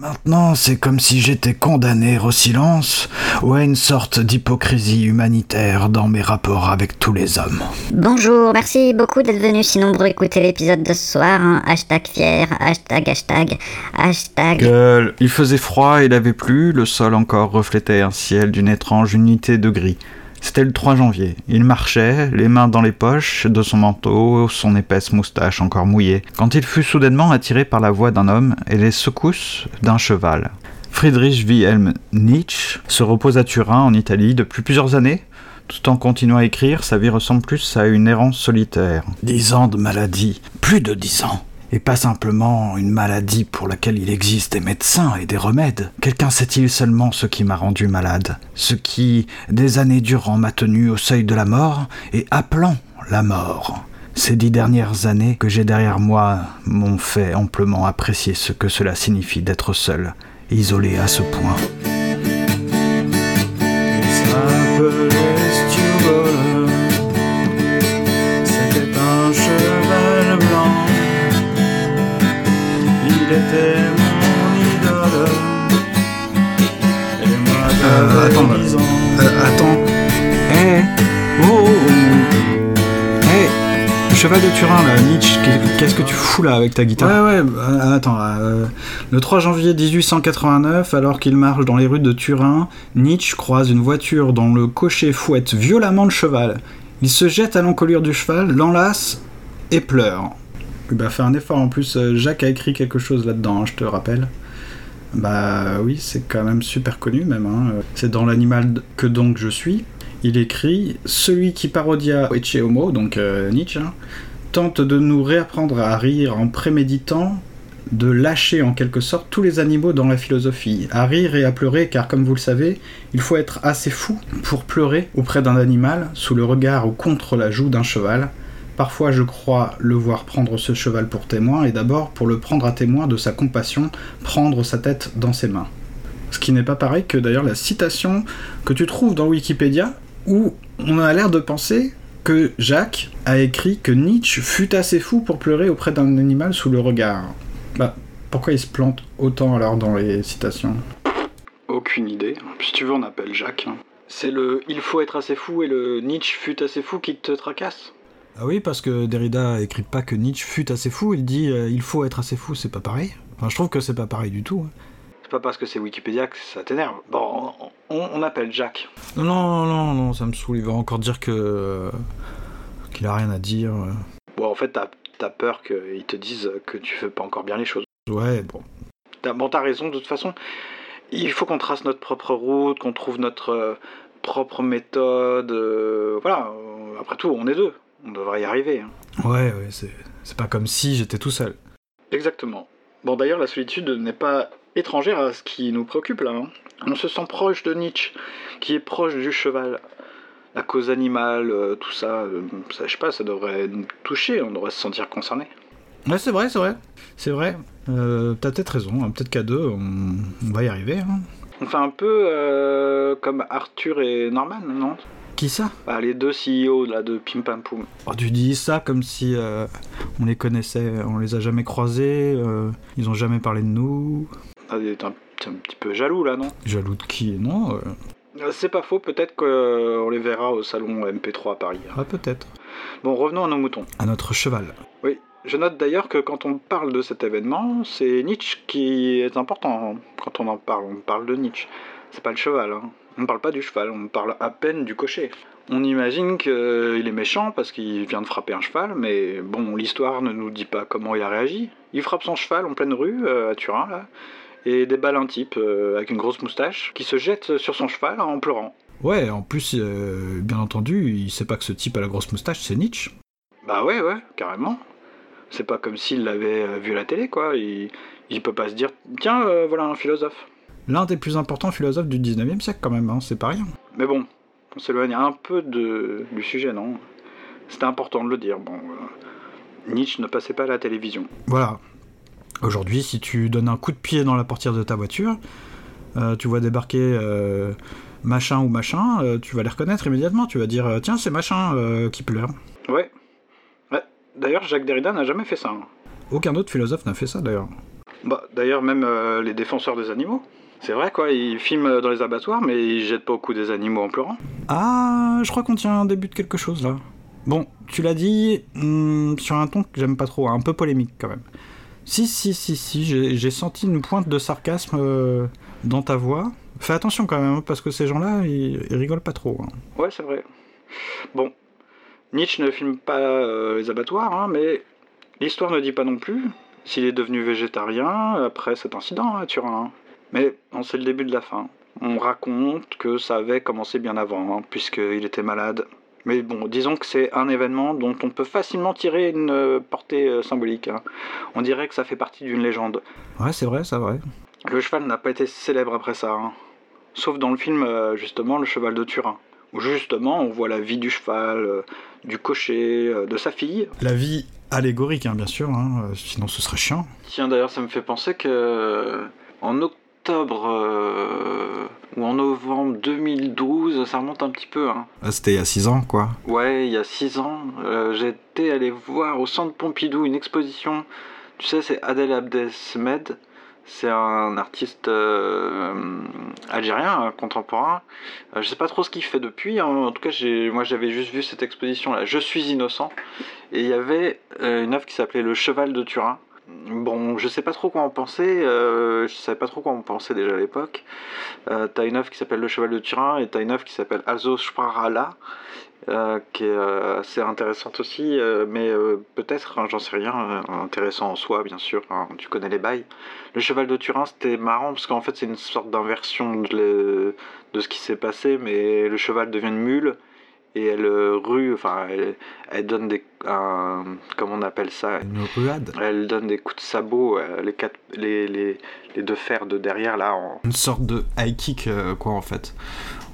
Maintenant, c'est comme si j'étais condamné au silence ou à une sorte d'hypocrisie humanitaire dans mes rapports avec tous les hommes. Bonjour, merci beaucoup d'être venus si nombreux écouter l'épisode de ce soir. hein. Hashtag fier, hashtag, hashtag, hashtag. Gueule. Il faisait froid et il avait plu, le sol encore reflétait un ciel d'une étrange unité de gris. C'était le 3 janvier. Il marchait, les mains dans les poches de son manteau, son épaisse moustache encore mouillée, quand il fut soudainement attiré par la voix d'un homme et les secousses d'un cheval. Friedrich Wilhelm Nietzsche se repose à Turin, en Italie, depuis plusieurs années. Tout en continuant à écrire, sa vie ressemble plus à une errance solitaire. Dix ans de maladie, plus de dix ans. Et pas simplement une maladie pour laquelle il existe des médecins et des remèdes. Quelqu'un sait-il seulement ce qui m'a rendu malade? Ce qui, des années durant, m'a tenu au seuil de la mort et appelant la mort. Ces dix dernières années que j'ai derrière moi m'ont fait amplement apprécier ce que cela signifie d'être seul, isolé à ce point. Euh, attends, 10 ans. Euh, attends. Hé Oh, oh, oh. Hé Le cheval de Turin, là, Nietzsche, qu'est- qu'est-ce que tu fous là avec ta guitare Ouais, ouais, bah, attends. euh, le 3 janvier 1889, alors qu'il marche dans les rues de Turin, Nietzsche croise une voiture dont le cocher fouette violemment le cheval. Il se jette à l'encolure du cheval, l'enlace et pleure. Bah, fais un effort en plus. euh, Jacques a écrit quelque chose là-dedans, hein, je te rappelle. Bah oui, c'est quand même super connu même. hein. C'est dans l'animal que donc je suis. Il écrit Celui qui parodia Ecce Homo, donc euh, Nietzsche, hein, tente de nous réapprendre à rire en préméditant de lâcher en quelque sorte tous les animaux dans la philosophie, à rire et à pleurer, car comme vous le savez, il faut être assez fou pour pleurer auprès d'un animal, sous le regard ou contre la joue d'un cheval. Parfois je crois le voir prendre ce cheval pour témoin, et d'abord pour le prendre à témoin de sa compassion, prendre sa tête dans ses mains. Ce qui n'est pas pareil que d'ailleurs la citation que tu trouves dans Wikipédia, où on a l'air de penser que Jacques a écrit que Nietzsche fut assez fou pour pleurer auprès d'un animal sous le regard. Bah, pourquoi il se plante autant alors dans les citations? Aucune idée. Si tu veux, on appelle Jacques. hein. C'est le il faut être assez fou et le Nietzsche fut assez fou qui te tracasse Ah oui, parce que Derrida écrit pas que Nietzsche fut assez fou, il dit euh, il faut être assez fou, c'est pas pareil. Enfin, je trouve que c'est pas pareil du tout. hein. C'est pas parce que c'est Wikipédia que ça t'énerve. Bon, on, on appelle Jacques. Non, non, non, non, ça me saoule, il va encore dire que. euh, qu'il a rien à dire. euh. Bon, en fait, t'as as peur qu'ils te disent que tu fais pas encore bien les choses. Ouais, bon. T'as- Bon, t'as raison, de toute façon. Il faut qu'on trace notre propre route, qu'on trouve notre propre méthode. euh, voilà, après tout, on est deux. On devrait y arriver. hein. Ouais, ouais, c'est, c'est pas comme si j'étais tout seul. Exactement. Bon, d'ailleurs, la solitude n'est pas étrangère à ce qui nous préoccupe là. hein. On se sent proche de Nietzsche, qui est proche du cheval. La cause animale, euh, tout ça, euh, ça, je sais pas, ça devrait nous toucher, on devrait se sentir concerné. Ouais, c'est vrai, c'est vrai. C'est vrai. Euh, t'as peut-être raison, hein, peut-être qu'à deux, on, on va y arriver. Hein. On fait un peu euh, comme Arthur et Norman, non? Qui ça Bah, Les deux CEO là, de Pim Pam Poum. oh, Tu dis ça comme si euh, on les connaissait, on les a jamais croisés, euh, ils ont jamais parlé de nous. Ah, T'es un, un petit peu jaloux là, non Jaloux de qui Non euh, Euh, C'est pas faux, peut-être qu'on les verra au salon MP3 à Paris. Ah, peut-être. Bon, revenons à nos moutons. À notre cheval. Oui, je note d'ailleurs que quand on parle de cet événement, c'est Nietzsche qui est important. Quand on en parle, on parle de Nietzsche. C'est pas le cheval. hein. On ne parle pas du cheval, on parle à peine du cocher. On imagine qu'il est méchant parce qu'il vient de frapper un cheval, mais bon, l'histoire ne nous dit pas comment il a réagi. Il frappe son cheval en pleine rue, euh, à Turin, là, et déballe un type euh, avec une grosse moustache qui se jette sur son cheval en pleurant. Ouais, en plus, euh, bien entendu, il sait pas que ce type à la grosse moustache, c'est Nietzsche. Bah ouais, ouais, carrément. C'est pas comme s'il l'avait vu à la télé, quoi. Il, il peut pas se dire, tiens, voilà un philosophe. L'un des plus importants philosophes du 19e siècle, quand même, hein, c'est pas rien. Mais bon, on s'éloigne un peu de, du sujet, non? C'était important de le dire. Bon, euh, Nietzsche ne passait pas à la télévision. Voilà. Aujourd'hui, si tu donnes un coup de pied dans la portière de ta voiture, euh, tu vois débarquer euh, machin ou machin, tu vas les reconnaître immédiatement. Tu vas dire tiens, c'est machin qui pleure. Ouais. Ouais. D'ailleurs, Jacques Derrida n'a jamais fait ça. hein. Aucun autre philosophe n'a fait ça d'ailleurs. Bah, d'ailleurs, même les défenseurs des animaux. C'est vrai, quoi, ils filment dans les abattoirs, mais ils jettent pas au cou des animaux en pleurant. Ah, je crois qu'on tient un début de quelque chose là. Bon, tu l'as dit hmm, sur un ton que j'aime pas trop, un peu polémique quand même. Si, si, si, si, j'ai senti une pointe de sarcasme euh, dans ta voix. Fais attention quand même, hein, parce que ces gens-là, ils, ils rigolent pas trop. hein. Ouais, c'est vrai. Bon, Nietzsche ne filme pas euh, les abattoirs, hein, mais l'histoire ne dit pas non plus s'il est devenu végétarien après cet incident à Turin. Mais sait le début de la fin. On raconte que ça avait commencé bien avant, hein, puisqu'il était malade. Mais bon, disons que c'est un événement dont on peut facilement tirer une euh, portée euh, symbolique. hein. On dirait que ça fait partie d'une légende. Ouais, c'est vrai, c'est vrai. Le cheval n'a pas été célèbre après ça, hein. sauf dans le film euh, justement Le Cheval de Turin, où justement on voit la vie du cheval, du cocher, de sa fille. La vie allégorique, hein, bien sûr, sinon ce serait chiant. Tiens d'ailleurs ça me fait penser que en octobre euh, ou en novembre 2012, ça remonte un petit peu. Hein. Ah, C'était il y a 6 ans, quoi. Ouais, il y a 6 ans, euh, j'étais allé voir au centre Pompidou une exposition. Tu sais, c'est Adel Abdesmed. C'est un artiste euh, algérien, contemporain. Je sais pas trop ce qu'il fait depuis. hein. En tout cas, moi, j'avais juste vu cette exposition-là. Je suis innocent. Et il y avait une œuvre qui s'appelait Le Cheval de Turin. Bon, je sais pas trop quoi en penser. euh, je savais pas trop quoi en penser déjà à l'époque. Euh, t'as une œuvre qui s'appelle Le Cheval de Turin et t'as une œuvre qui s'appelle Also Sprachalla euh, qui est euh, assez intéressante aussi, euh, mais peut-être, hein, j'en sais rien, intéressant en soi, bien sûr, hein, tu connais les bails. Le cheval de Turin, c'était marrant, parce qu'en fait, c'est une sorte d'inversion de, de ce qui s'est passé, mais le cheval devient une mule, et elle euh, rue, enfin, elle, elle donne des... un- comment on appelle ça? Une ruade. Elle donne des coups de sabot, euh, les, quatre, les, les, les deux fers de derrière, là, en, Une sorte de high kick, euh, quoi, en fait.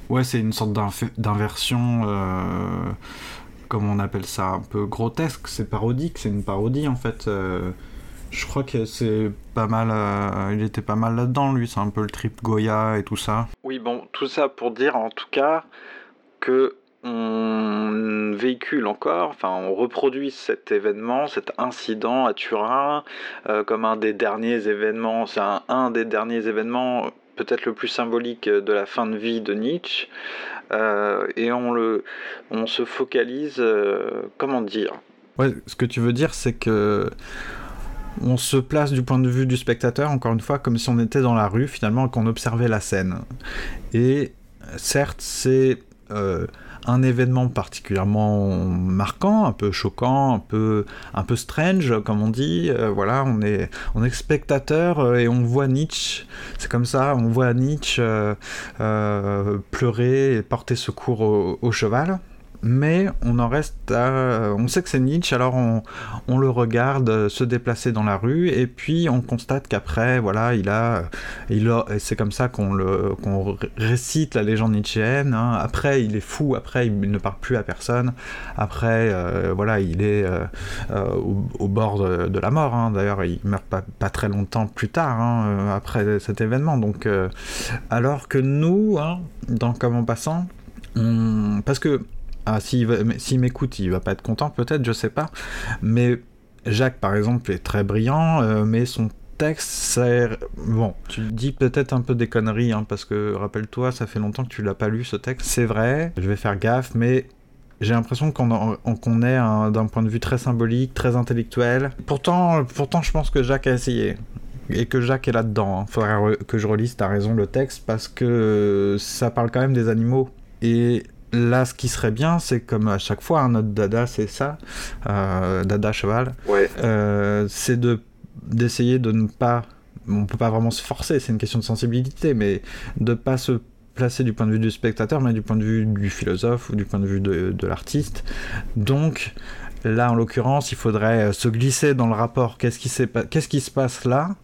Ouais, c'est une sorte d'inversion, euh, comment on appelle ça, un peu grotesque, c'est parodique, c'est une parodie, en fait. euh, je crois que c'est pas mal, euh, il était pas mal là-dedans, lui, c'est un peu le trip Goya et tout ça. Oui, bon, tout ça pour dire en tout cas que on véhicule encore, enfin on reproduit cet événement, cet incident à Turin euh, comme un des derniers événements, c'est un, des derniers événements peut-être le plus symbolique de la fin de vie de Nietzsche, Euh, et on, le, on se focalise, euh, comment dire, Ouais, ce que tu veux dire, c'est que on se place du point de vue du spectateur, encore une fois, comme si on était dans la rue, finalement, qu'on observait la scène. Et certes, c'est un événement particulièrement marquant, un peu choquant, un peu, un peu strange, comme on dit. Euh, voilà, on est, on est spectateur euh, et on voit Nietzsche. C'est comme ça, on voit Nietzsche euh, pleurer et porter secours au cheval. Mais on en reste à... On sait que c'est Nietzsche, alors on, on le regarde euh, se déplacer dans la rue, et puis on constate qu'après, voilà, il a... Il c'est comme ça qu'on le récite la légende nietzschéenne. hein. Après, il est fou, après, il ne parle plus à personne. Après, euh, voilà, il est euh, au, bord de, la mort. hein. D'ailleurs, il meurt pas, très longtemps plus tard, hein, après cet événement. Donc, alors que nous, dans Comme en passant, parce que ah, s'il m'écoute, il va pas être content, peut-être, je sais pas. Mais Jacques, par exemple, est très brillant, euh, mais son texte, c'est. Bon, tu dis peut-être un peu des conneries, hein, parce que rappelle-toi, ça fait longtemps que tu l'as pas lu ce texte. C'est vrai, je vais faire gaffe, mais. J'ai l'impression qu'on est un- d'un point de vue très symbolique, très intellectuel. Pourtant, pourtant, je pense que Jacques a essayé et que Jacques est là-dedans. Hein. Faudrait re- que je relise, t'as raison, le texte, parce que ça parle quand même des animaux. Et là, ce qui serait bien, c'est comme à chaque fois, hein, notre dada, c'est ça, euh, dada cheval, ouais, euh, c'est de d'essayer de ne pas, on peut pas vraiment se forcer, c'est une question de sensibilité, mais de pas se placer du point de vue du spectateur, mais du point de vue du philosophe ou du point de vue de, de l'artiste. Donc là, en l'occurrence, il faudrait se glisser dans le rapport. Qui, qu'est-ce qui se passe là?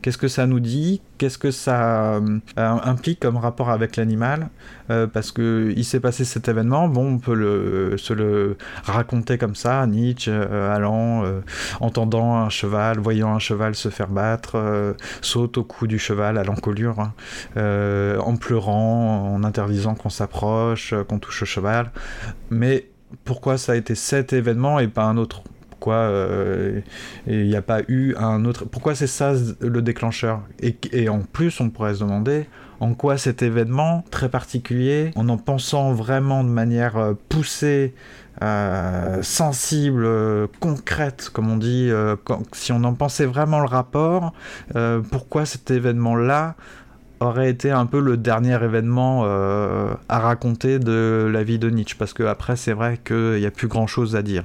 Qu'est-ce que ça nous dit? Qu'est-ce que ça euh, implique comme rapport avec l'animal? Euh, Parce que il s'est passé cet événement, bon, on peut le, se le raconter comme ça, Nietzsche euh, allant, entendant un cheval, voyant un cheval se faire battre, saute au cou du cheval à l'encolure, hein, en pleurant, en interdisant qu'on s'approche, qu'on touche au cheval. Mais pourquoi ça a été cet événement et pas un autre? Pourquoi il n'y a pas eu un autre. Pourquoi c'est ça le déclencheur? Et, en plus, on pourrait se demander en quoi cet événement très particulier, en en pensant vraiment de manière poussée, sensible, concrète, comme on dit, si on en pensait vraiment le rapport, pourquoi cet événement-là aurait été un peu le dernier événement euh, à raconter de la vie de Nietzsche, parce que après c'est vrai qu'il n'y a plus grand chose à dire.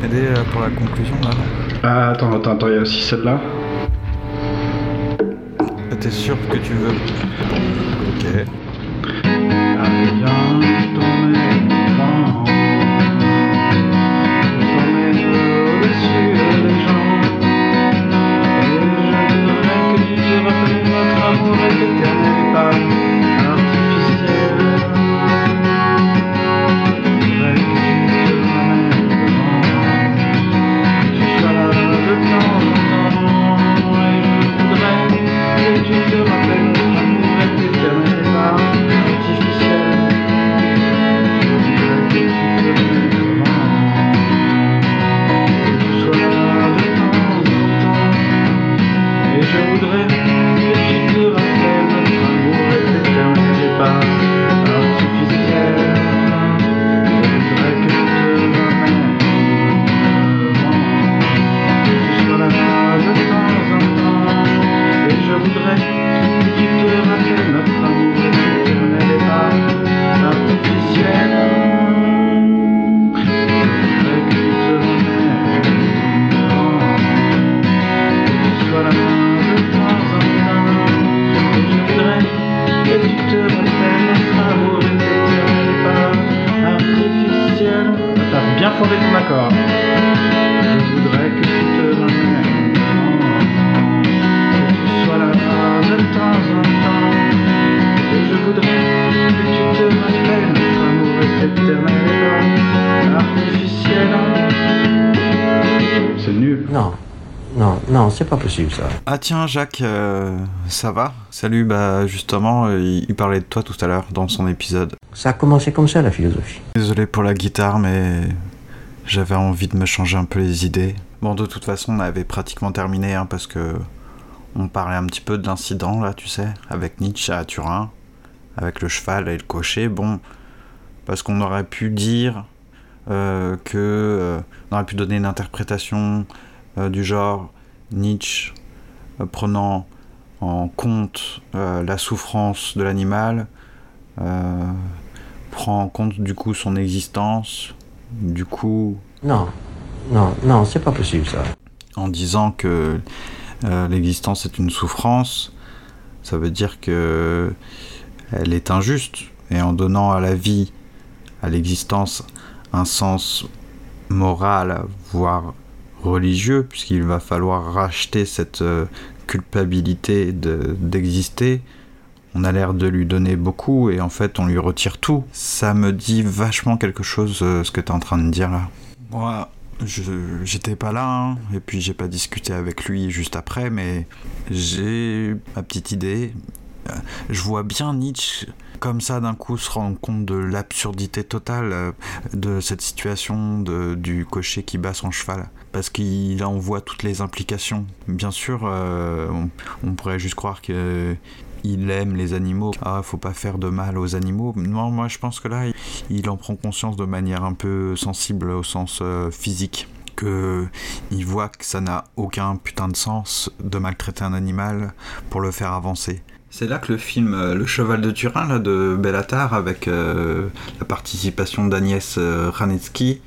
peut-être m'aider euh, pour la conclusion là Ah, attends, attends, attends, il y a aussi celle-là. Euh, T'es sûr que tu veux? Ok. Allez, viens, C'est nul. Non, non, non, c'est pas possible ça. Ah tiens Jacques, euh, ça va? Salut, bah justement, il, il parlait de toi tout à l'heure dans son épisode. Ça a commencé comme ça la philosophie. Désolé pour la guitare, mais j'avais envie de me changer un peu les idées. Bon, de toute façon, on avait pratiquement terminé, hein, parce que on parlait un petit peu de l'incident, là, tu sais, avec Nietzsche à Turin, avec le cheval et le cocher. Bon, parce qu'on aurait pu dire euh, que... euh, on aurait pu donner une interprétation euh, du genre Nietzsche prenant en compte la souffrance de l'animal, prend en compte du coup son existence, du coup Non, non, non, c'est pas possible ça. en disant que euh, l'existence est une souffrance, ça veut dire que elle est injuste. Et en donnant à la vie, à l'existence un sens moral, voire religieux, puisqu'il va falloir racheter cette euh, culpabilité de- d'exister. On a l'air de lui donner beaucoup et en fait on lui retire tout. Ça me dit vachement quelque chose euh, ce que tu es en train de dire là. Moi, j'étais pas là hein, et puis j'ai pas discuté avec lui juste après, mais j'ai ma petite idée. Euh, Je vois bien Nietzsche comme ça d'un coup se rendre compte de l'absurdité totale euh, de cette situation de, du cocher qui bat son cheval parce qu'il en voit toutes les implications. Bien sûr, euh, on, pourrait juste croire que il aime les animaux. Ah, faut pas faire de mal aux animaux. Non, moi je pense que là, il, en prend conscience de manière un peu sensible au sens physique que il voit que ça n'a aucun putain de sens de maltraiter un animal pour le faire avancer. C'est là que le film Le Cheval de Turin là, de Bellatar, avec la participation d'Agnès Ranetsky,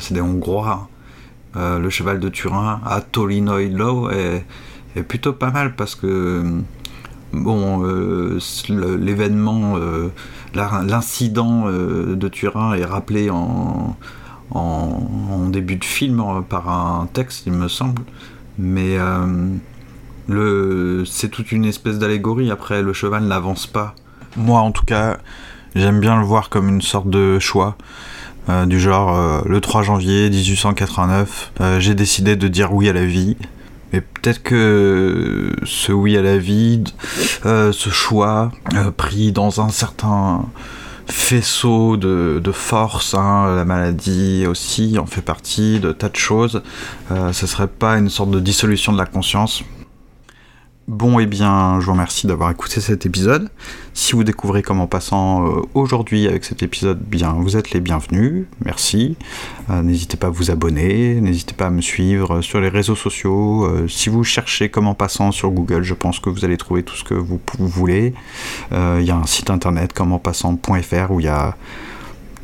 c'est des Hongrois, hein. Le Cheval de Turin à Tolinoïlo est, est plutôt pas mal parce que bon, l'événement, l'incident de Turin est rappelé en, en, début de film par un texte, il me semble. Mais c'est toute une espèce d'allégorie. Après, le cheval n'avance pas. Moi, en tout cas, j'aime bien le voir comme une sorte de choix. du genre, le 3 janvier 1889, j'ai décidé de dire oui à la vie. Mais peut-être que ce oui à la vie, euh, ce choix euh, pris dans un certain faisceau de, force, hein, la maladie aussi en fait partie, de tas de choses, euh, ce serait pas une sorte de dissolution de la conscience Bon, et eh bien, je vous remercie d'avoir écouté cet épisode. Si vous découvrez comment passant euh, aujourd'hui avec cet épisode, bien, vous êtes les bienvenus. Merci. Euh, n'hésitez pas à vous abonner, n'hésitez pas à me suivre sur les réseaux sociaux. Euh, si vous cherchez comment passant sur Google, je pense que vous allez trouver tout ce que vous voulez. Il y a un site internet commentpassant.fr où il y a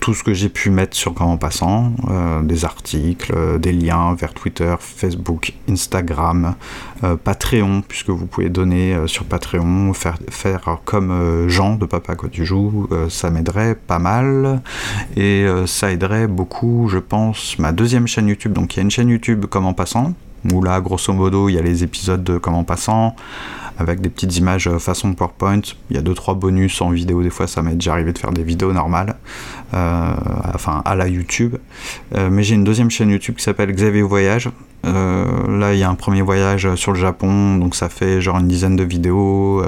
tout ce que j'ai pu mettre sur Grand Passant, euh, des articles, euh, des liens vers Twitter, Facebook, Instagram, euh, Patreon, puisque vous pouvez donner sur Patreon, faire, faire comme Jean de Papa Quoi tu joues, ça m'aiderait pas mal, et ça aiderait beaucoup, je pense, ma deuxième chaîne YouTube. Donc il y a une chaîne YouTube comme en passant, où là, grosso modo, il y a les épisodes de Comme en passant, avec des petites images euh, façon PowerPoint. Il y a 2-3 bonus en vidéo, des fois ça m'est déjà arrivé de faire des vidéos normales, euh, enfin à la YouTube. Euh, mais j'ai une deuxième chaîne YouTube qui s'appelle Xavier Voyage. là, il y a un premier voyage sur le Japon, donc ça fait genre une dizaine de vidéos.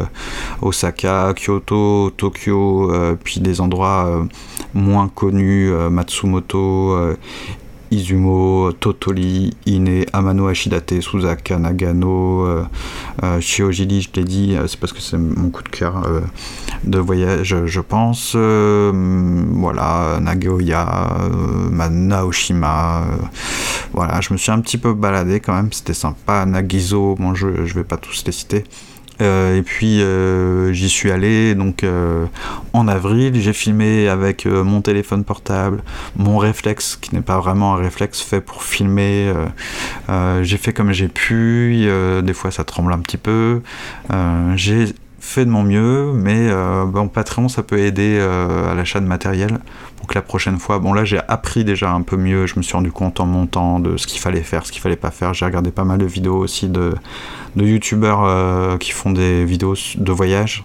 Osaka, Kyoto, Tokyo, puis des endroits moins connus, Matsumoto Izumo, Totoli, Ine, Amano Ashidate, Suzaka, Nagano, euh, euh Shiojiri, je l'ai dit, euh, c'est parce que c'est mon coup de cœur euh, de voyage, je pense. voilà, Nagoya, Naoshima. voilà, je me suis un petit peu baladé quand même, c'était sympa. Nagizo, bon, je, je vais pas tous les citer. Euh, et puis euh, j'y suis allé donc euh, en avril. J'ai filmé avec mon téléphone portable, mon réflexe qui n'est pas vraiment un réflexe fait pour filmer. j'ai fait comme j'ai pu. des fois ça tremble un petit peu. j'ai fait de mon mieux, mais bon Patreon ça peut aider à l'achat de matériel la prochaine fois, bon là j'ai appris déjà un peu mieux, je me suis rendu compte en montant de ce qu'il fallait faire, ce qu'il fallait pas faire. J'ai regardé pas mal de vidéos aussi de, de youtubeurs euh, qui font des vidéos de voyage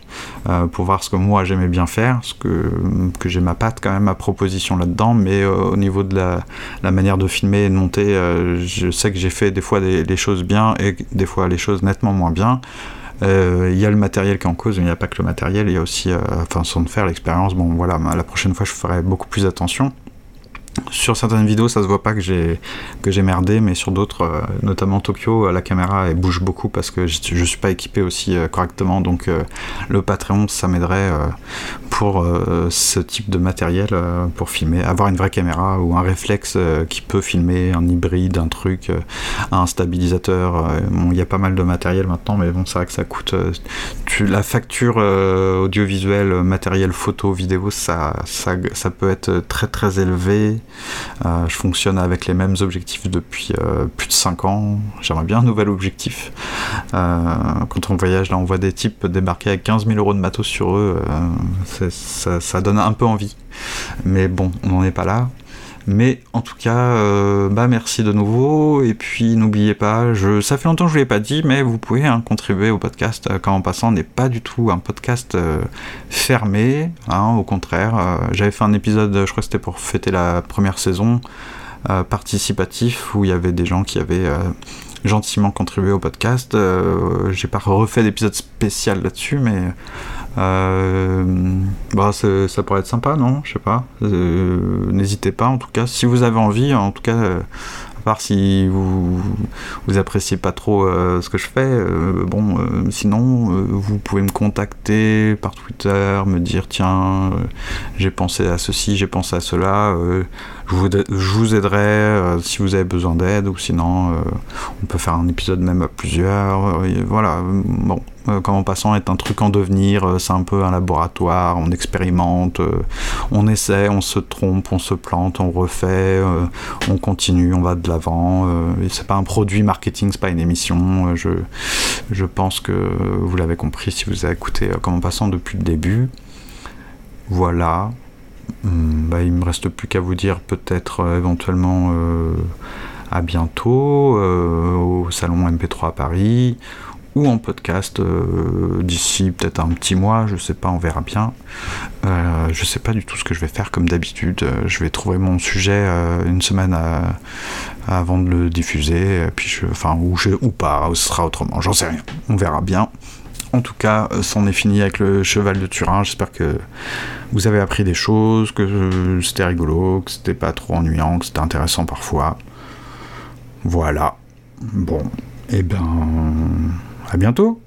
euh, pour voir ce que moi j'aimais bien faire, ce que, que j'ai ma patte quand même, ma proposition là-dedans, mais euh, au niveau de la, la, manière de filmer et de monter, je sais que j'ai fait des fois des, des choses bien et des fois les choses nettement moins bien. Euh, il y a le matériel qui est en cause, mais il n'y a pas que le matériel, il y a aussi, euh, enfin, sans faire l'expérience. Bon, voilà, la prochaine fois, je ferai beaucoup plus attention. Sur certaines vidéos, ça se voit pas que j'ai que j'ai merdé, mais sur d'autres, euh, notamment Tokyo, la caméra elle bouge beaucoup parce que je, je suis pas équipé aussi correctement. Donc le Patreon, ça m'aiderait pour ce type de matériel pour filmer, avoir une vraie caméra ou un réflexe qui peut filmer, un hybride, un truc, un stabilisateur. bon, il y a pas mal de matériel maintenant, mais bon, c'est vrai que ça coûte. La facture audiovisuelle, matériel photo, vidéo, ça, ça, ça peut être très très élevé. Euh, je fonctionne avec les mêmes objectifs depuis euh, plus de 5 ans. J'aimerais bien un nouvel objectif. Euh, quand on voyage, là, on voit des types débarquer avec 15 000 euros de matos sur eux. Ça, donne un peu envie. Mais bon, on n'en est pas là. Mais en tout cas, euh, bah merci de nouveau. Et puis n'oubliez pas, ça fait longtemps que je ne l'ai pas dit, mais vous pouvez hein, contribuer au podcast. Euh, quand en passant, n'est pas du tout un podcast euh, fermé. Hein, au contraire, j'avais fait un épisode, je crois que c'était pour fêter la première saison, participatif, où il y avait des gens qui avaient gentiment contribué au podcast. J'ai pas refait d'épisode spécial là-dessus, mais bah, ça pourrait être sympa, non? Je sais pas. Euh, n'hésitez pas, en tout cas, si vous avez envie, en tout cas, euh, à part si vous vous appréciez pas trop ce que je fais, bon, sinon, euh, vous pouvez me contacter par Twitter, me dire tiens, j'ai pensé à ceci, j'ai pensé à cela. Je vous, aiderai si vous avez besoin d'aide, ou sinon, on peut faire un épisode même à plusieurs. voilà, bon, euh, Comment passant est un truc en devenir, euh, c'est un peu un laboratoire, on expérimente, euh, on essaie, on se trompe, on se plante, on refait, on continue, on va de l'avant. c'est pas un produit marketing, c'est pas une émission. je, je pense que vous l'avez compris si vous avez écouté Comment passant depuis le début. Voilà. Hum, bah, il me reste plus qu'à vous dire peut-être éventuellement à bientôt au salon MP3 à Paris ou en podcast euh, d'ici peut-être un petit mois, je sais pas, on verra bien. Euh, je sais pas du tout ce que je vais faire comme d'habitude. Euh, je vais trouver mon sujet une semaine avant de le diffuser, puis enfin ou, je, ou pas, ce sera autrement, j'en sais rien. On verra bien. En tout cas, c'en est fini avec le cheval de Turin. J'espère que vous avez appris des choses, que c'était rigolo, que c'était pas trop ennuyant, que c'était intéressant parfois. Voilà. Bon, et eh ben à bientôt